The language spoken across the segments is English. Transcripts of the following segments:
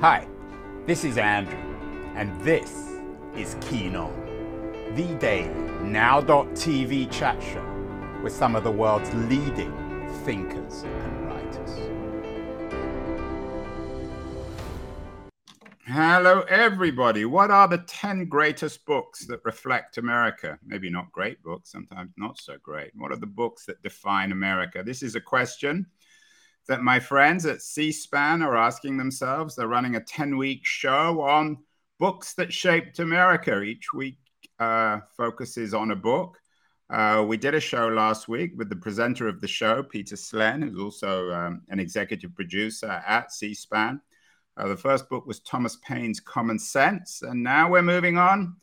Hi, this is Andrew, and this is Keen On, the daily now.tv chat show with some of the world's leading thinkers and writers. Hello, everybody. What are the 10 greatest books that reflect America? Maybe not great books, sometimes not so great. What are the books that define America? This is a question that my friends at C SPAN are asking themselves. They're running a 10 week show on books that shaped America. Each week uh, focuses on a book. Uh, we did a show last week with the presenter of the show, Peter Slen, who's also um, an executive producer at C SPAN. Uh, the first book was Thomas Paine's Common Sense. And now we're moving on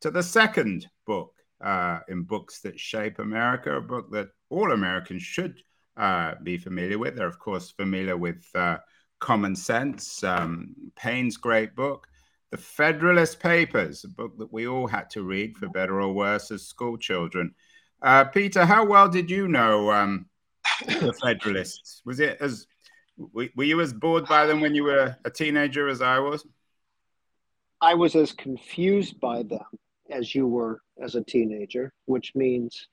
to the second book uh, in Books That Shape America, a book that all Americans should uh, be familiar with. They're, of course, familiar with uh, Common Sense, um, Paine's great book. The Federalist Papers, a book that we all had to read for better or worse as school children. Uh, Peter, how well did you know um, the Federalists? Was it as were you as bored by them when you were a teenager as I was? I was as confused by them as you were as a teenager, which means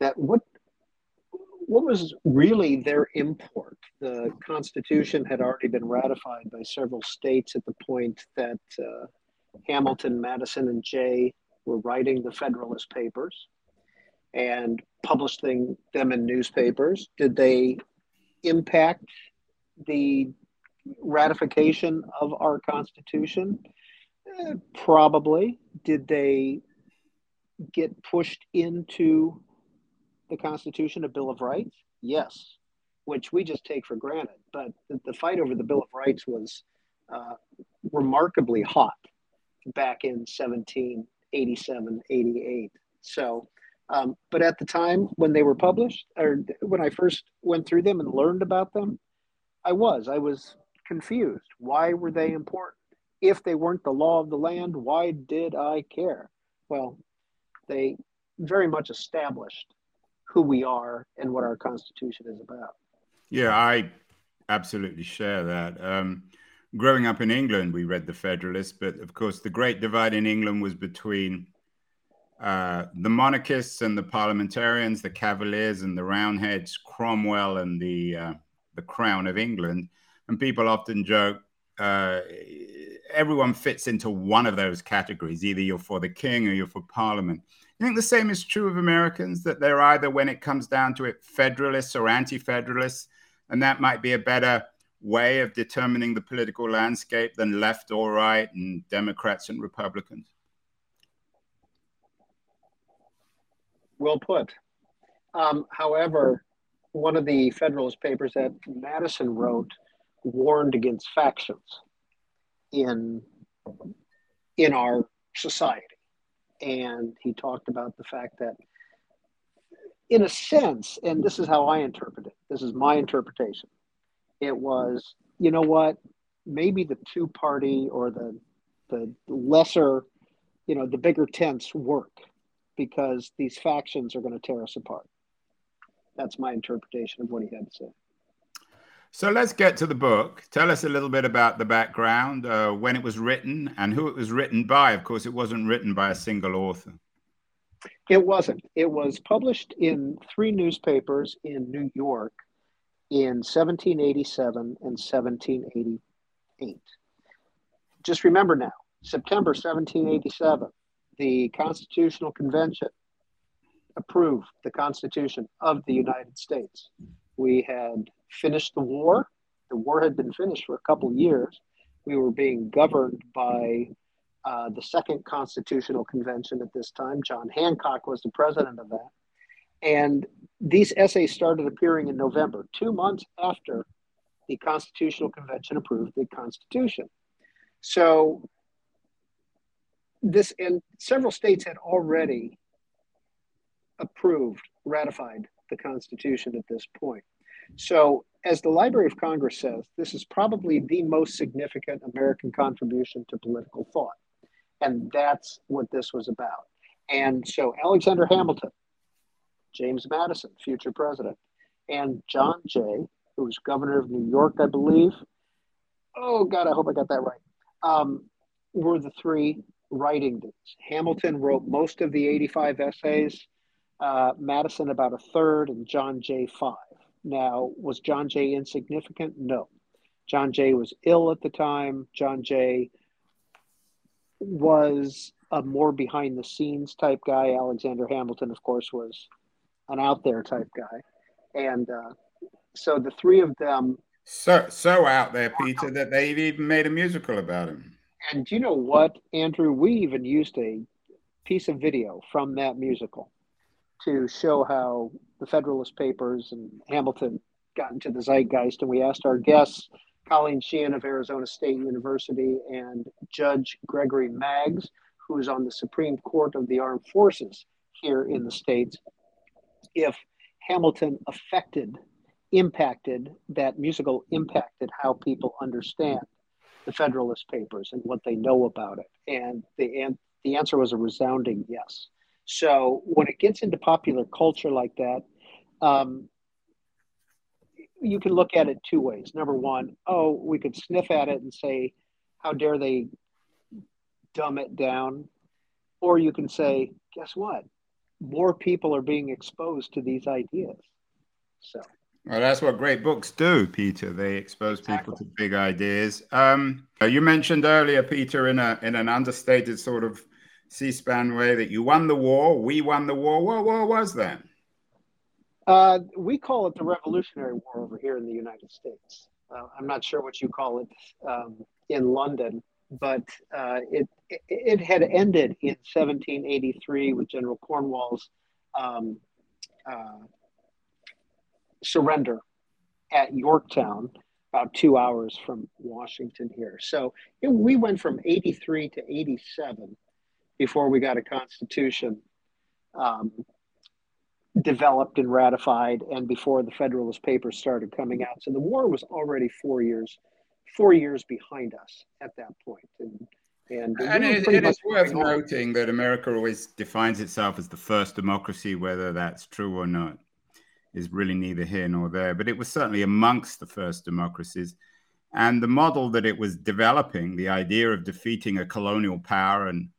that what what was really their import? The Constitution had already been ratified by several states at the point that uh, Hamilton, Madison, and Jay were writing the Federalist Papers and publishing them in newspapers. Did they impact the ratification of our Constitution? Eh, probably. Did they get pushed into the Constitution, a Bill of Rights? Yes, which we just take for granted. But the, the fight over the Bill of Rights was uh, remarkably hot back in 1787, 88. So, um, but at the time when they were published, or when I first went through them and learned about them, I was. I was confused. Why were they important? If they weren't the law of the land, why did I care? Well, they very much established who we are and what our Constitution is about. Yeah, I absolutely share that. Um, growing up in England, we read the Federalist, but of course, the great divide in England was between uh, the monarchists and the parliamentarians, the Cavaliers and the Roundheads, Cromwell and the uh, the Crown of England. And people often joke uh, everyone fits into one of those categories. Either you're for the king or you're for parliament. I think the same is true of Americans, that they're either, when it comes down to it, federalists or anti federalists. And that might be a better way of determining the political landscape than left or right and Democrats and Republicans. Well put. Um, however, one of the Federalist papers that Madison wrote warned against factions in in our society and he talked about the fact that in a sense and this is how i interpret it this is my interpretation it was you know what maybe the two party or the the lesser you know the bigger tents work because these factions are going to tear us apart. That's my interpretation of what he had to say so let's get to the book. Tell us a little bit about the background, uh, when it was written, and who it was written by. Of course, it wasn't written by a single author. It wasn't. It was published in three newspapers in New York in 1787 and 1788. Just remember now, September 1787, the Constitutional Convention approved the Constitution of the United States. We had finished the war. The war had been finished for a couple years. We were being governed by uh, the Second Constitutional Convention at this time. John Hancock was the president of that. And these essays started appearing in November, two months after the Constitutional Convention approved the Constitution. So, this and several states had already approved, ratified the Constitution at this point. So, as the Library of Congress says, this is probably the most significant American contribution to political thought. And that's what this was about. And so, Alexander Hamilton, James Madison, future president, and John Jay, who was governor of New York, I believe, oh God, I hope I got that right. Um, were the three writing dudes. Hamilton wrote most of the 85 essays, uh, Madison about a third, and John Jay five. Now, was John Jay insignificant? No. John Jay was ill at the time. John Jay was a more behind the scenes type guy. Alexander Hamilton, of course, was an out there type guy. And uh, so the three of them. So, so out there, Peter, that they've even made a musical about him. And you know what, Andrew? We even used a piece of video from that musical to show how the Federalist Papers and Hamilton got into the zeitgeist. And we asked our guests, Colleen Sheehan of Arizona State University and Judge Gregory Maggs, who is on the Supreme Court of the Armed Forces here in the States, if Hamilton affected, impacted, that musical impacted how people understand the Federalist Papers and what they know about it. And the, and the answer was a resounding yes. So when it gets into popular culture like that, um, you can look at it two ways. Number one, oh, we could sniff at it and say, how dare they dumb it down? Or you can say, guess what? More people are being exposed to these ideas. So. Well, that's what great books do, Peter. They expose people to big ideas. Um, you mentioned earlier, Peter, in a in an understated sort of C-SPAN way, that you won the war. We won the war. What war was that? Uh, we call it the Revolutionary War over here in the United States. Uh, I'm not sure what you call it um, in London, but uh, it, it, had ended in 1783 with General Cornwall's um, uh, surrender at Yorktown, about two hours from Washington here. So it, we went from 83 to 87 before we got a constitution um, developed and ratified, and before the Federalist Papers started coming out. So the war was already four years, four years behind us at that point. And and, and it, it is worth noting that America always defines itself as the first democracy, whether that's true or not is really neither here nor there, but it was certainly amongst the first democracies. And the model that it was developing, the idea of defeating a colonial power and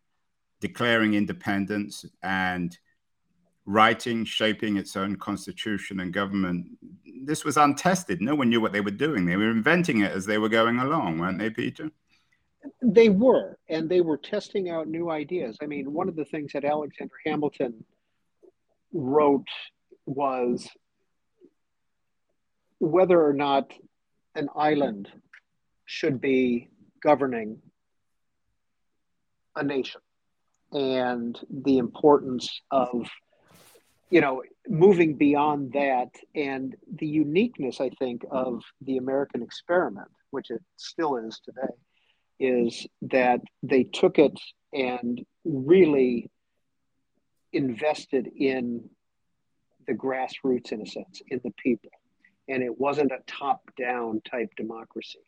declaring independence and writing, shaping its own constitution and government, this was untested. No one knew what they were doing. They were inventing it as they were going along, weren't they, Peter? They were, and they were testing out new ideas. I mean, one of the things that Alexander Hamilton wrote was whether or not an island should be governing a nation and the importance of you know moving beyond that and the uniqueness i think of the american experiment which it still is today is that they took it and really invested in the grassroots in a sense in the people and it wasn't a top down type democracy.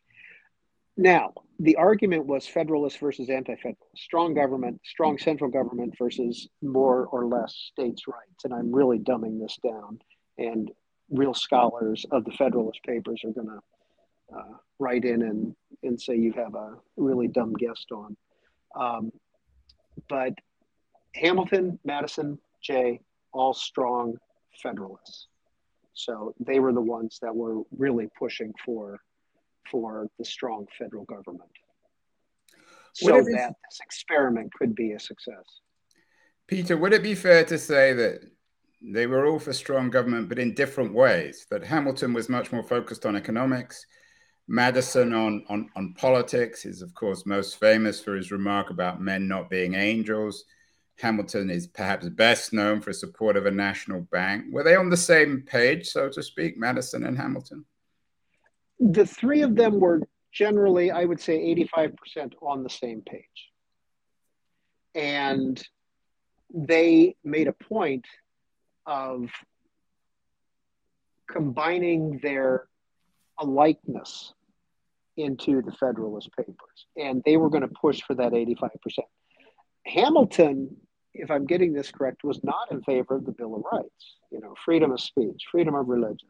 Now, the argument was federalist versus anti federalist, strong government, strong central government versus more or less states' rights. And I'm really dumbing this down. And real scholars of the Federalist Papers are going to uh, write in and, and say you have a really dumb guest on. Um, but Hamilton, Madison, Jay, all strong Federalists. So they were the ones that were really pushing for for the strong federal government. So that this experiment could be a success. Peter, would it be fair to say that they were all for strong government, but in different ways? That Hamilton was much more focused on economics, Madison on, on, on politics is, of course, most famous for his remark about men not being angels. Hamilton is perhaps best known for support of a national bank. Were they on the same page, so to speak, Madison and Hamilton? The three of them were generally, I would say, 85% on the same page. And they made a point of combining their alikeness into the Federalist Papers. And they were going to push for that 85%. Hamilton, if I'm getting this correct, was not in favor of the Bill of Rights, you know, freedom of speech, freedom of religion.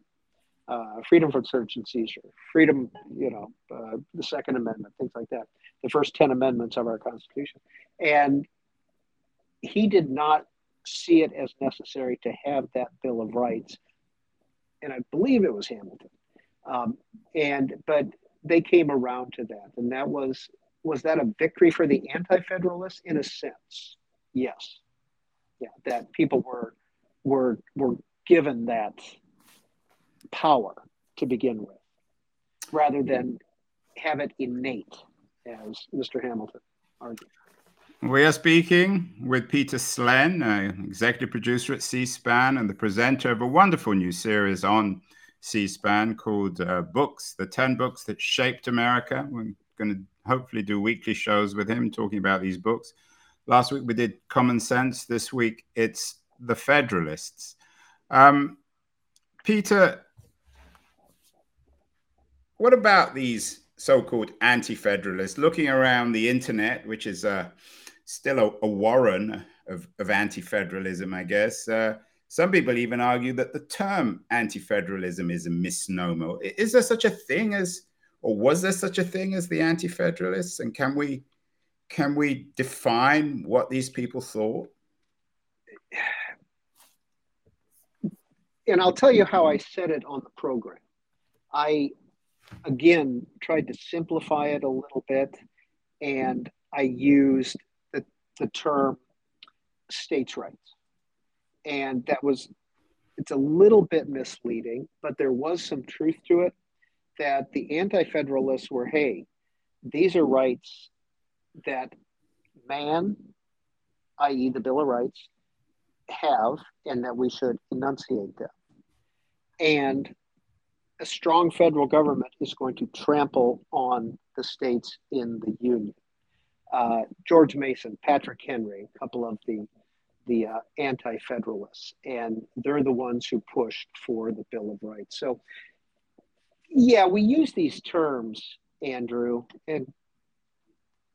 Uh, freedom from search and seizure, freedom, you know, uh, the Second Amendment, things like that, the first 10 amendments of our Constitution. And he did not see it as necessary to have that Bill of Rights. And I believe it was Hamilton. Um, and, but they came around to that. And that was, was that a victory for the anti federalists? In a sense, yes. Yeah, that people were, were, were given that power to begin with, rather than have it innate, as Mr. Hamilton argued. We are speaking with Peter Slen, uh, executive producer at C SPAN and the presenter of a wonderful new series on C SPAN called uh, Books, the 10 Books That Shaped America. We're going to hopefully do weekly shows with him talking about these books. Last week we did Common Sense. This week it's The Federalists. Um, Peter, what about these so-called anti-federalists looking around the internet, which is uh, still a, a warren of, of, anti-federalism, I guess. Uh, some people even argue that the term anti-federalism is a misnomer. Is there such a thing as, or was there such a thing as the anti-federalists? And can we can we define what these people thought? And I'll tell you how I said it on the program. I again tried to simplify it a little bit and I used the, the term states' rights. And that was, it's a little bit misleading, but there was some truth to it that the anti federalists were hey, these are rights that man, i.e., the Bill of Rights, have, and that we should enunciate them. And a strong federal government is going to trample on the states in the union. Uh, George Mason, Patrick Henry, a couple of the the uh, anti-federalists, and they're the ones who pushed for the Bill of Rights. So, yeah, we use these terms, Andrew, and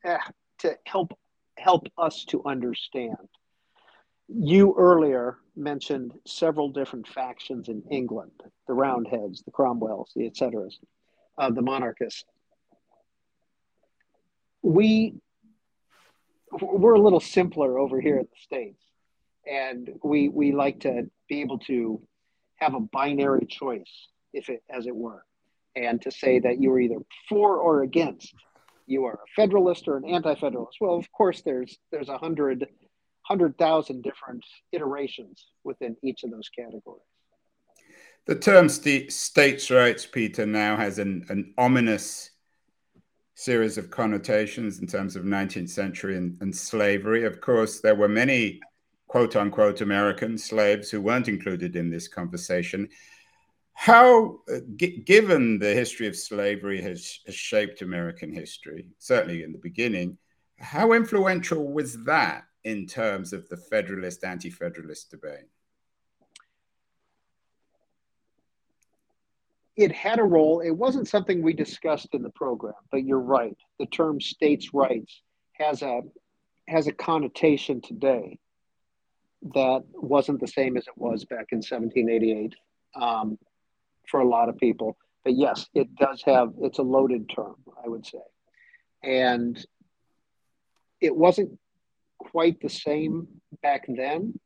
uh, to help help us to understand you earlier mentioned several different factions in England the Roundheads, the Cromwells, the et ceteras, uh, the monarchists. We, we're a little simpler over here in the States, and we, we like to be able to have a binary choice, if it, as it were, and to say that you are either for or against. You are a federalist or an anti-federalist. Well, of course, there's there's a hundred 100,000 different iterations within each of those categories. The term st- states' rights, Peter, now has an, an ominous series of connotations in terms of 19th century and, and slavery. Of course, there were many quote unquote American slaves who weren't included in this conversation. How, uh, g- given the history of slavery has, has shaped American history, certainly in the beginning, how influential was that in terms of the Federalist anti Federalist debate? It had a role. It wasn't something we discussed in the program, but you're right. The term states' rights has a has a connotation today that wasn't the same as it was back in 1788 um, for a lot of people. But yes, it does have. It's a loaded term, I would say, and it wasn't quite the same back then.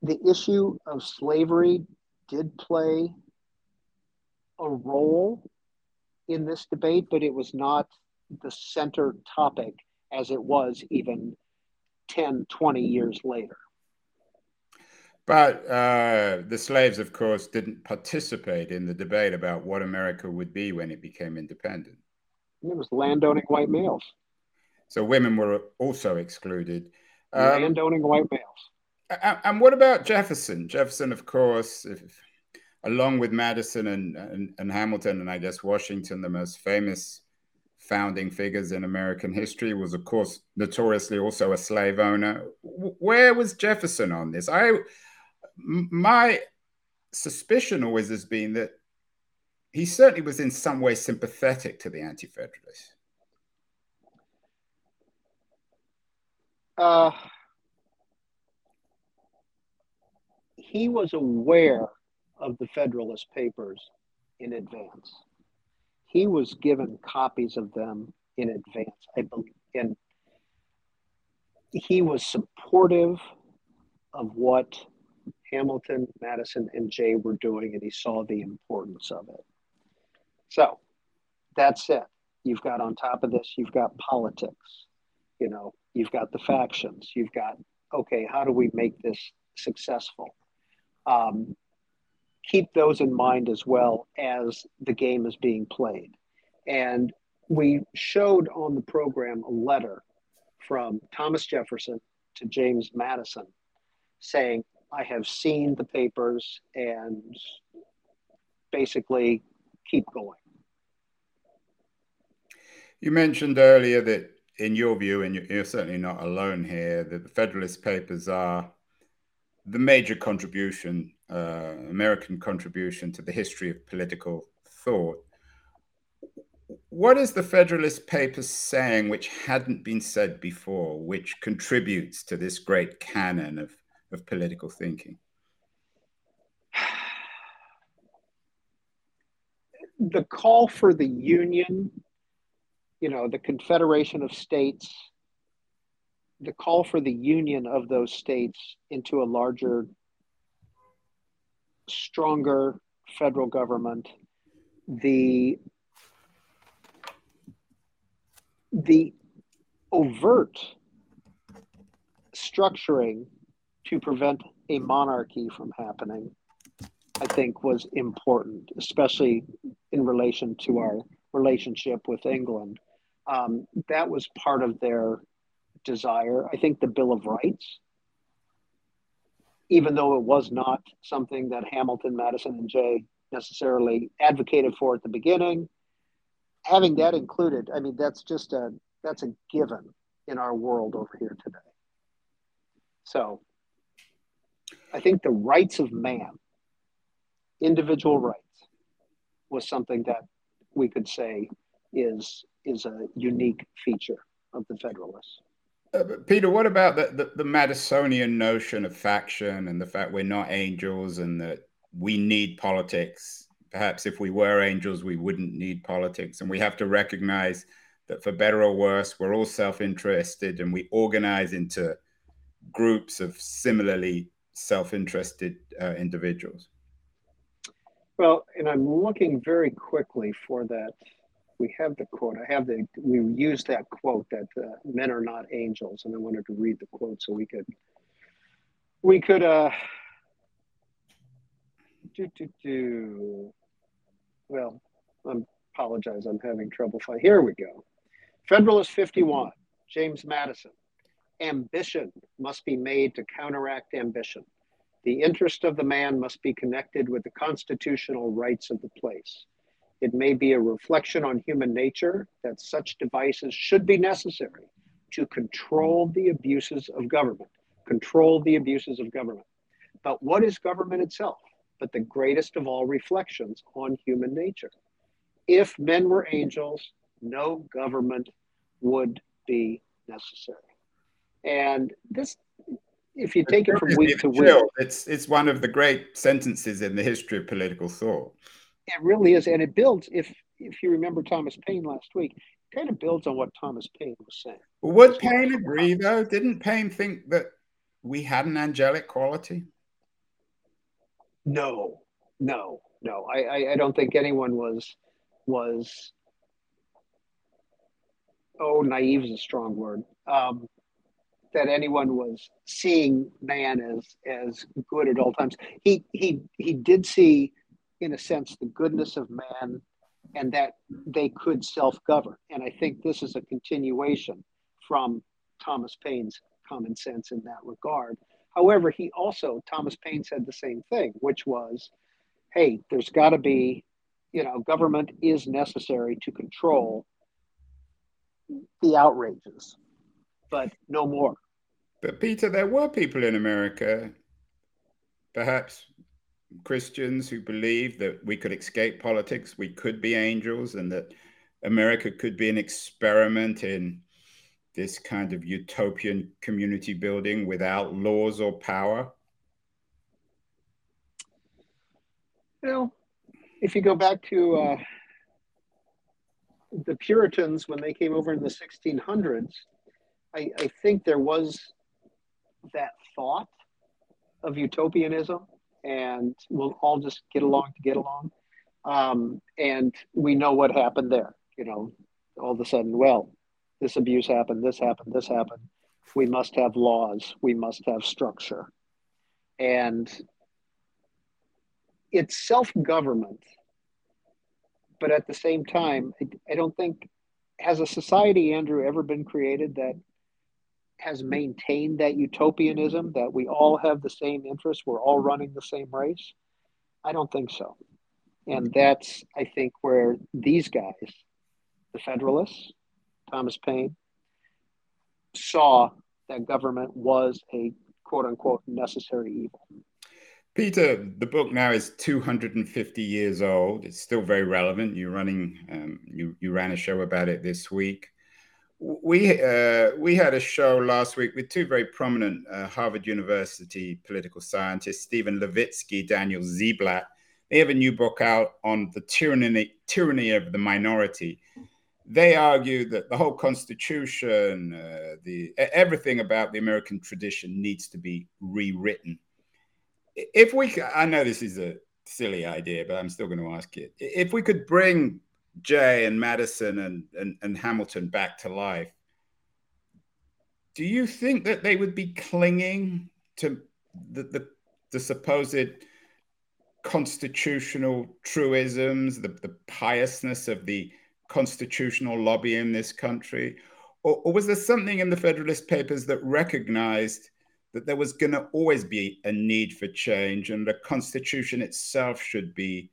The issue of slavery did play a role in this debate, but it was not the center topic as it was even 10, 20 years later. But uh, the slaves, of course, didn't participate in the debate about what America would be when it became independent. It was landowning white males. So women were also excluded. Um, Landowning white males. And what about Jefferson? Jefferson, of course, if, along with Madison and, and, and, Hamilton, and I guess Washington, the most famous founding figures in American history, was, of course, notoriously also a slave owner. Where was Jefferson on this? I, my suspicion always has been that he certainly was in some way sympathetic to the Anti Federalists. uh, he was aware of the Federalist Papers in advance. He was given copies of them in advance, I believe, and he was supportive of what Hamilton, Madison, and Jay were doing, and he saw the importance of it. So that's it. You've got on top of this, you've got politics. You know, you've got the factions. You've got okay, how do we make this successful? Um, keep those in mind as well as the game is being played. And we showed on the program a letter from Thomas Jefferson to James Madison saying, I have seen the papers and basically keep going. You mentioned earlier that, in your view, and you're certainly not alone here, that the Federalist Papers are the major contribution, uh, American contribution to the history of political thought. What is the Federalist Papers saying which hadn't been said before, which contributes to this great canon of, of political thinking? The call for the Union, you know, the Confederation of States, the call for the union of those states into a larger, stronger federal government, the the overt structuring to prevent a monarchy from happening, I think was important, especially in relation to our relationship with England. Um, that was part of their desire. I think the Bill of Rights, even though it was not something that Hamilton, Madison, and Jay necessarily advocated for at the beginning, having that included, I mean, that's just a that's a given in our world over here today. So I think the rights of man, individual rights, was something that we could say is is a unique feature of the Federalists. Uh, Peter, what about the, the, the, Madisonian notion of faction and the fact we're not angels and that we need politics? Perhaps if we were angels, we wouldn't need politics. And we have to recognize that for better or worse, we're all self interested and we organize into groups of similarly self interested uh, individuals. Well, and I'm looking very quickly for that we have the quote. I have the we used that quote that uh, men are not angels, and I wanted to read the quote so we could we could uh do do do. Well, I apologize. I'm having trouble finding. Here we go. Federalist 51, James Madison. Ambition must be made to counteract ambition. The interest of the man must be connected with the constitutional rights of the place. It may be a reflection on human nature that such devices should be necessary to control the abuses of government. Control the abuses of government. But what is government itself? But the greatest of all reflections on human nature. If men were angels, no government would be necessary. And this, if you take it from week to week, it's it's one of the great sentences in the history of political thought. It really is, and it builds. If if you remember Thomas Paine last week, it kind of builds on what Thomas Paine was saying. Would Paine agree, though? Didn't Paine think that we had an angelic quality? No, no, no. I, I, I don't think anyone was was. Oh, naive is a strong word. Um, that anyone was seeing man as as good at all times. He he he did see in a sense, the goodness of man and that they could self govern. And I think this is a continuation from Thomas Paine's common sense in that regard. However, he also, Thomas Paine said the same thing, which was hey, there's got to be, you know, government is necessary to control the outrages, but no more. But Peter, there were people in America, perhaps Christians who believe that we could escape politics, we could be angels, and that America could be an experiment in this kind of utopian community building without laws or power? Know, if you go back to uh, the Puritans when they came over in the 1600s, I, I think there was that thought of utopianism and we'll all just get along to get along. Um, and we know what happened there. You know, all of a sudden, well, this abuse happened, this happened, this happened. We must have laws, we must have structure. And it's self government. But at the same time, I, I don't think, has a society, Andrew, ever been created that has maintained that utopianism that we all have the same interests, we're all running the same race? I don't think so. And that's, I think, where these guys, the Federalists, Thomas Paine, saw that government was a quote unquote necessary evil. Peter, the book now is 250 years old. It's still very relevant. You're running, um, you, you ran a show about it this week we uh, we had a show last week with two very prominent uh, Harvard University political scientists, Steven Levitsky, Daniel Ziblatt. They have a new book out on the tyranny tyranny of the minority. They argue that the whole Constitution, uh, the everything about the American tradition needs to be rewritten. If we, I know this is a silly idea, but I'm still going to ask it. If we could bring Jay and Madison and, and, and Hamilton back to life, do you think that they would be clinging to the, the, the supposed constitutional truisms, the, the piousness of the constitutional lobby in this country? Or, or was there something in the Federalist Papers that recognized that there was going to always be a need for change and the Constitution itself should be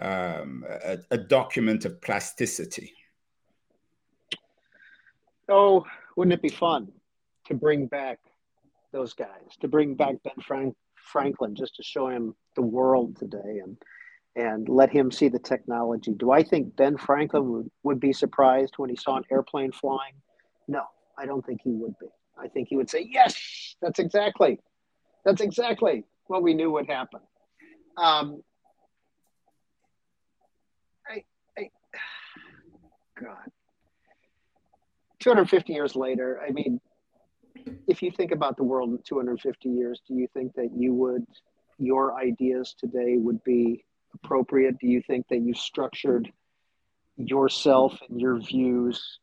um, a, a, document of plasticity. Oh, wouldn't it be fun to bring back those guys, to bring back Ben Frank, Franklin, just to show him the world today and and let him see the technology. Do I think Ben Franklin would, would be surprised when he saw an airplane flying? No, I don't think he would be. I think he would say, "Yes, that's exactly, that's exactly what we knew would happen." Um, God. 250 years later, I mean, if you think about the world in 250 years, do you think that you would, your ideas today would be appropriate? Do you think that you structured yourself and your views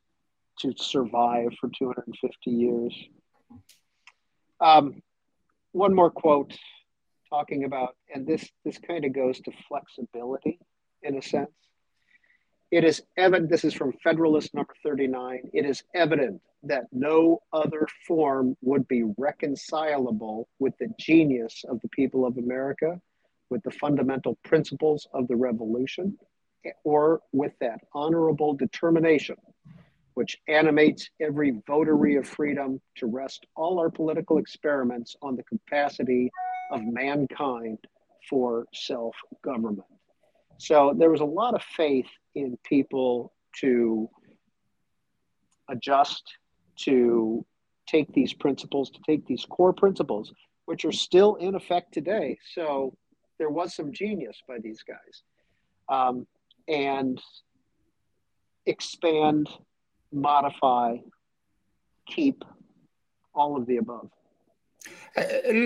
to survive for 250 years? Um, one more quote talking about, and this this kind of goes to flexibility in a sense. It is evident, this is from Federalist number 39, it is evident that no other form would be reconcilable with the genius of the people of America, with the fundamental principles of the revolution, or with that honorable determination which animates every votary of freedom to rest all our political experiments on the capacity of mankind for self government. So there was a lot of faith in people to adjust, to take these principles, to take these core principles, which are still in effect today. So there was some genius by these guys. Um, and expand, modify, keep all of the above. Uh,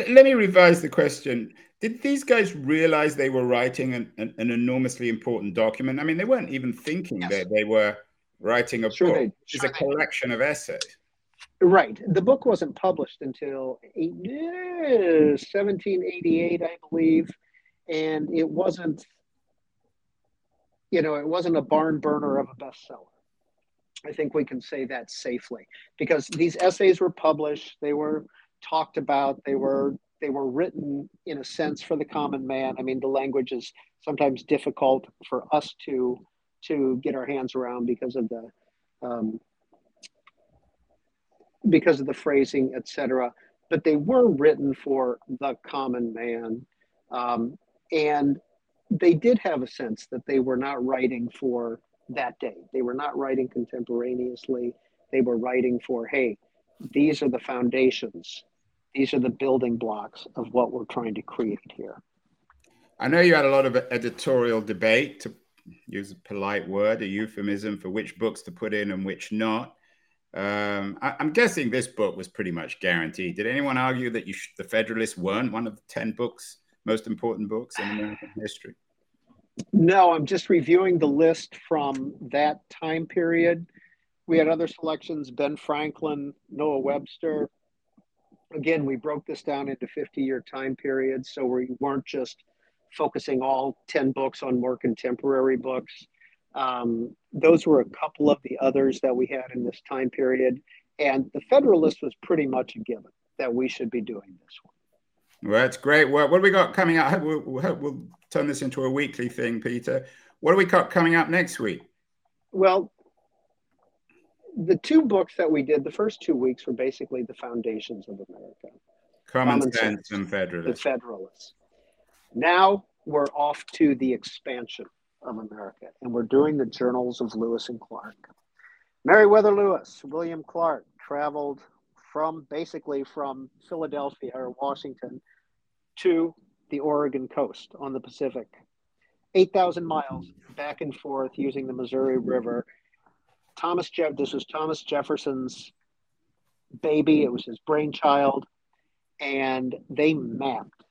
let me revise the question did these guys realize they were writing an, an, an enormously important document? I mean, they weren't even thinking yes. that they were writing a sure book. They, sure it's a collection of essays. Right. The book wasn't published until 1788, I believe, and it wasn't, you know, it wasn't a barn burner of a bestseller. I think we can say that safely because these essays were published, they were talked about, they were they were written in a sense for the common man. I mean, the language is sometimes difficult for us to to get our hands around because of the um, because of the phrasing, etc. But they were written for the common man, um, and they did have a sense that they were not writing for that day. They were not writing contemporaneously. They were writing for, hey, these are the foundations these are the building blocks of what we're trying to create here. I know you had a lot of editorial debate, to use a polite word, a euphemism for which books to put in and which not. Um, I, am guessing this book was pretty much guaranteed. Did anyone argue that sh- the Federalists weren't one of the 10 books, most important books in American history? No, I'm just reviewing the list from that time period. We had other selections Ben Franklin, Noah Webster. Again, we broke this down into 50 year time periods. So we weren't just focusing all 10 books on more contemporary books. Um, those were a couple of the others that we had in this time period. And the Federalist was pretty much a given that we should be doing this one. Well, that's great. Well, what do we got coming up? We'll, we'll, we'll, turn this into a weekly thing, Peter. What do we got coming up next week? Well, the two books that we did the first two weeks were basically the foundations of America. Common, Common Sense, and Federalists. The Federalists. Now we're off to the expansion of America, and we're doing the journals of Lewis and Clark. Meriwether Lewis, William Clark traveled from basically from Philadelphia or Washington to the Oregon coast on the Pacific. 8,000 miles back and forth using the Missouri River. Thomas Jeff this was Thomas Jefferson's baby, it was his brainchild and they mapped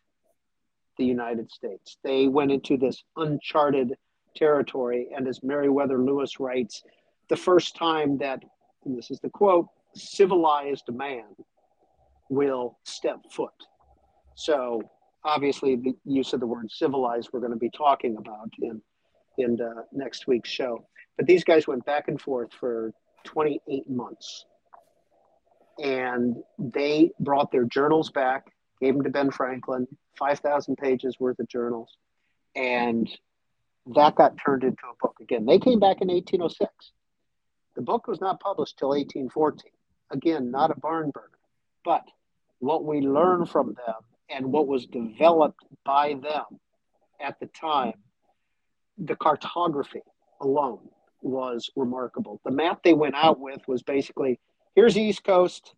the United States. They went into this uncharted territory and as Meriwether Lewis writes, the first time that and this is the quote civilized man will step foot. So obviously the use of the word civilized we're going to be talking about in in uh, next week's show. But these guys went back and forth for 28 months. And they brought their journals back, gave them to Ben Franklin, 5,000 pages worth of journals. And that got turned into a book again. They came back in 1806. The book was not published till 1814. Again, not a barn burner. But what we learn from them and what was developed by them at the time, the cartography alone was remarkable. The map they went out with was basically here's East Coast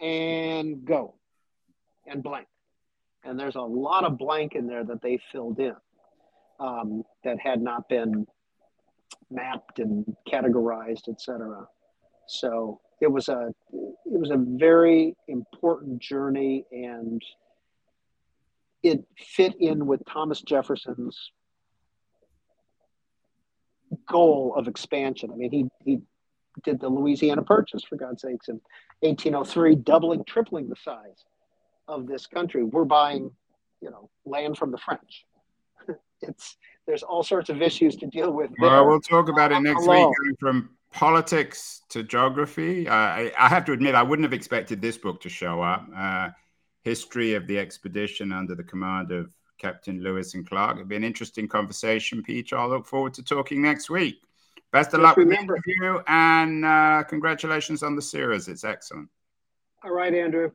and go and blank. And there's a lot of blank in there that they filled in um, that had not been mapped and categorized, etc. So it was a it was a very important journey, and it fit in with Thomas Jefferson's goal of expansion. I mean, he he did the Louisiana Purchase for God's sakes in 1803, doubling, tripling the size of this country. We're buying, you know, land from the French. it's there's all sorts of issues to deal with. There. Well, we'll talk about it next week. Going from politics to geography. Uh, I, I, have to admit, I wouldn't have expected this book to show up. Uh, History of the expedition under the command of Captain Lewis and Clark. It'll be an interesting conversation, Peter. I look forward to talking next week. Best of Just luck remember. with the interview and uh, congratulations on the series. It's excellent. All right, Andrew.